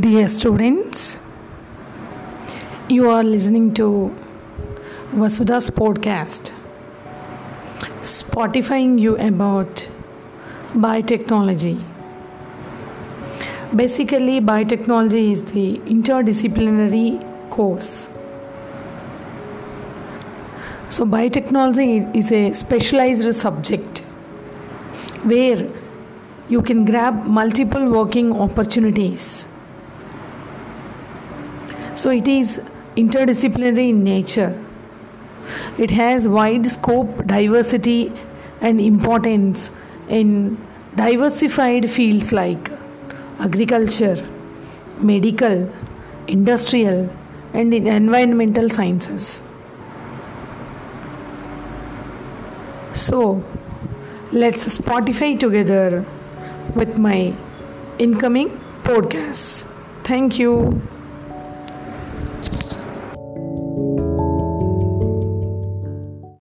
Dear students, you are listening to Vasudha's podcast, Spotifying you about biotechnology. Basically, biotechnology is the interdisciplinary course. So, biotechnology is a specialized subject where you can grab multiple working opportunities. So it is interdisciplinary in nature. It has wide scope, diversity, and importance in diversified fields like agriculture, medical, industrial, and in environmental sciences. So, let's Spotify together with my incoming podcast. Thank you.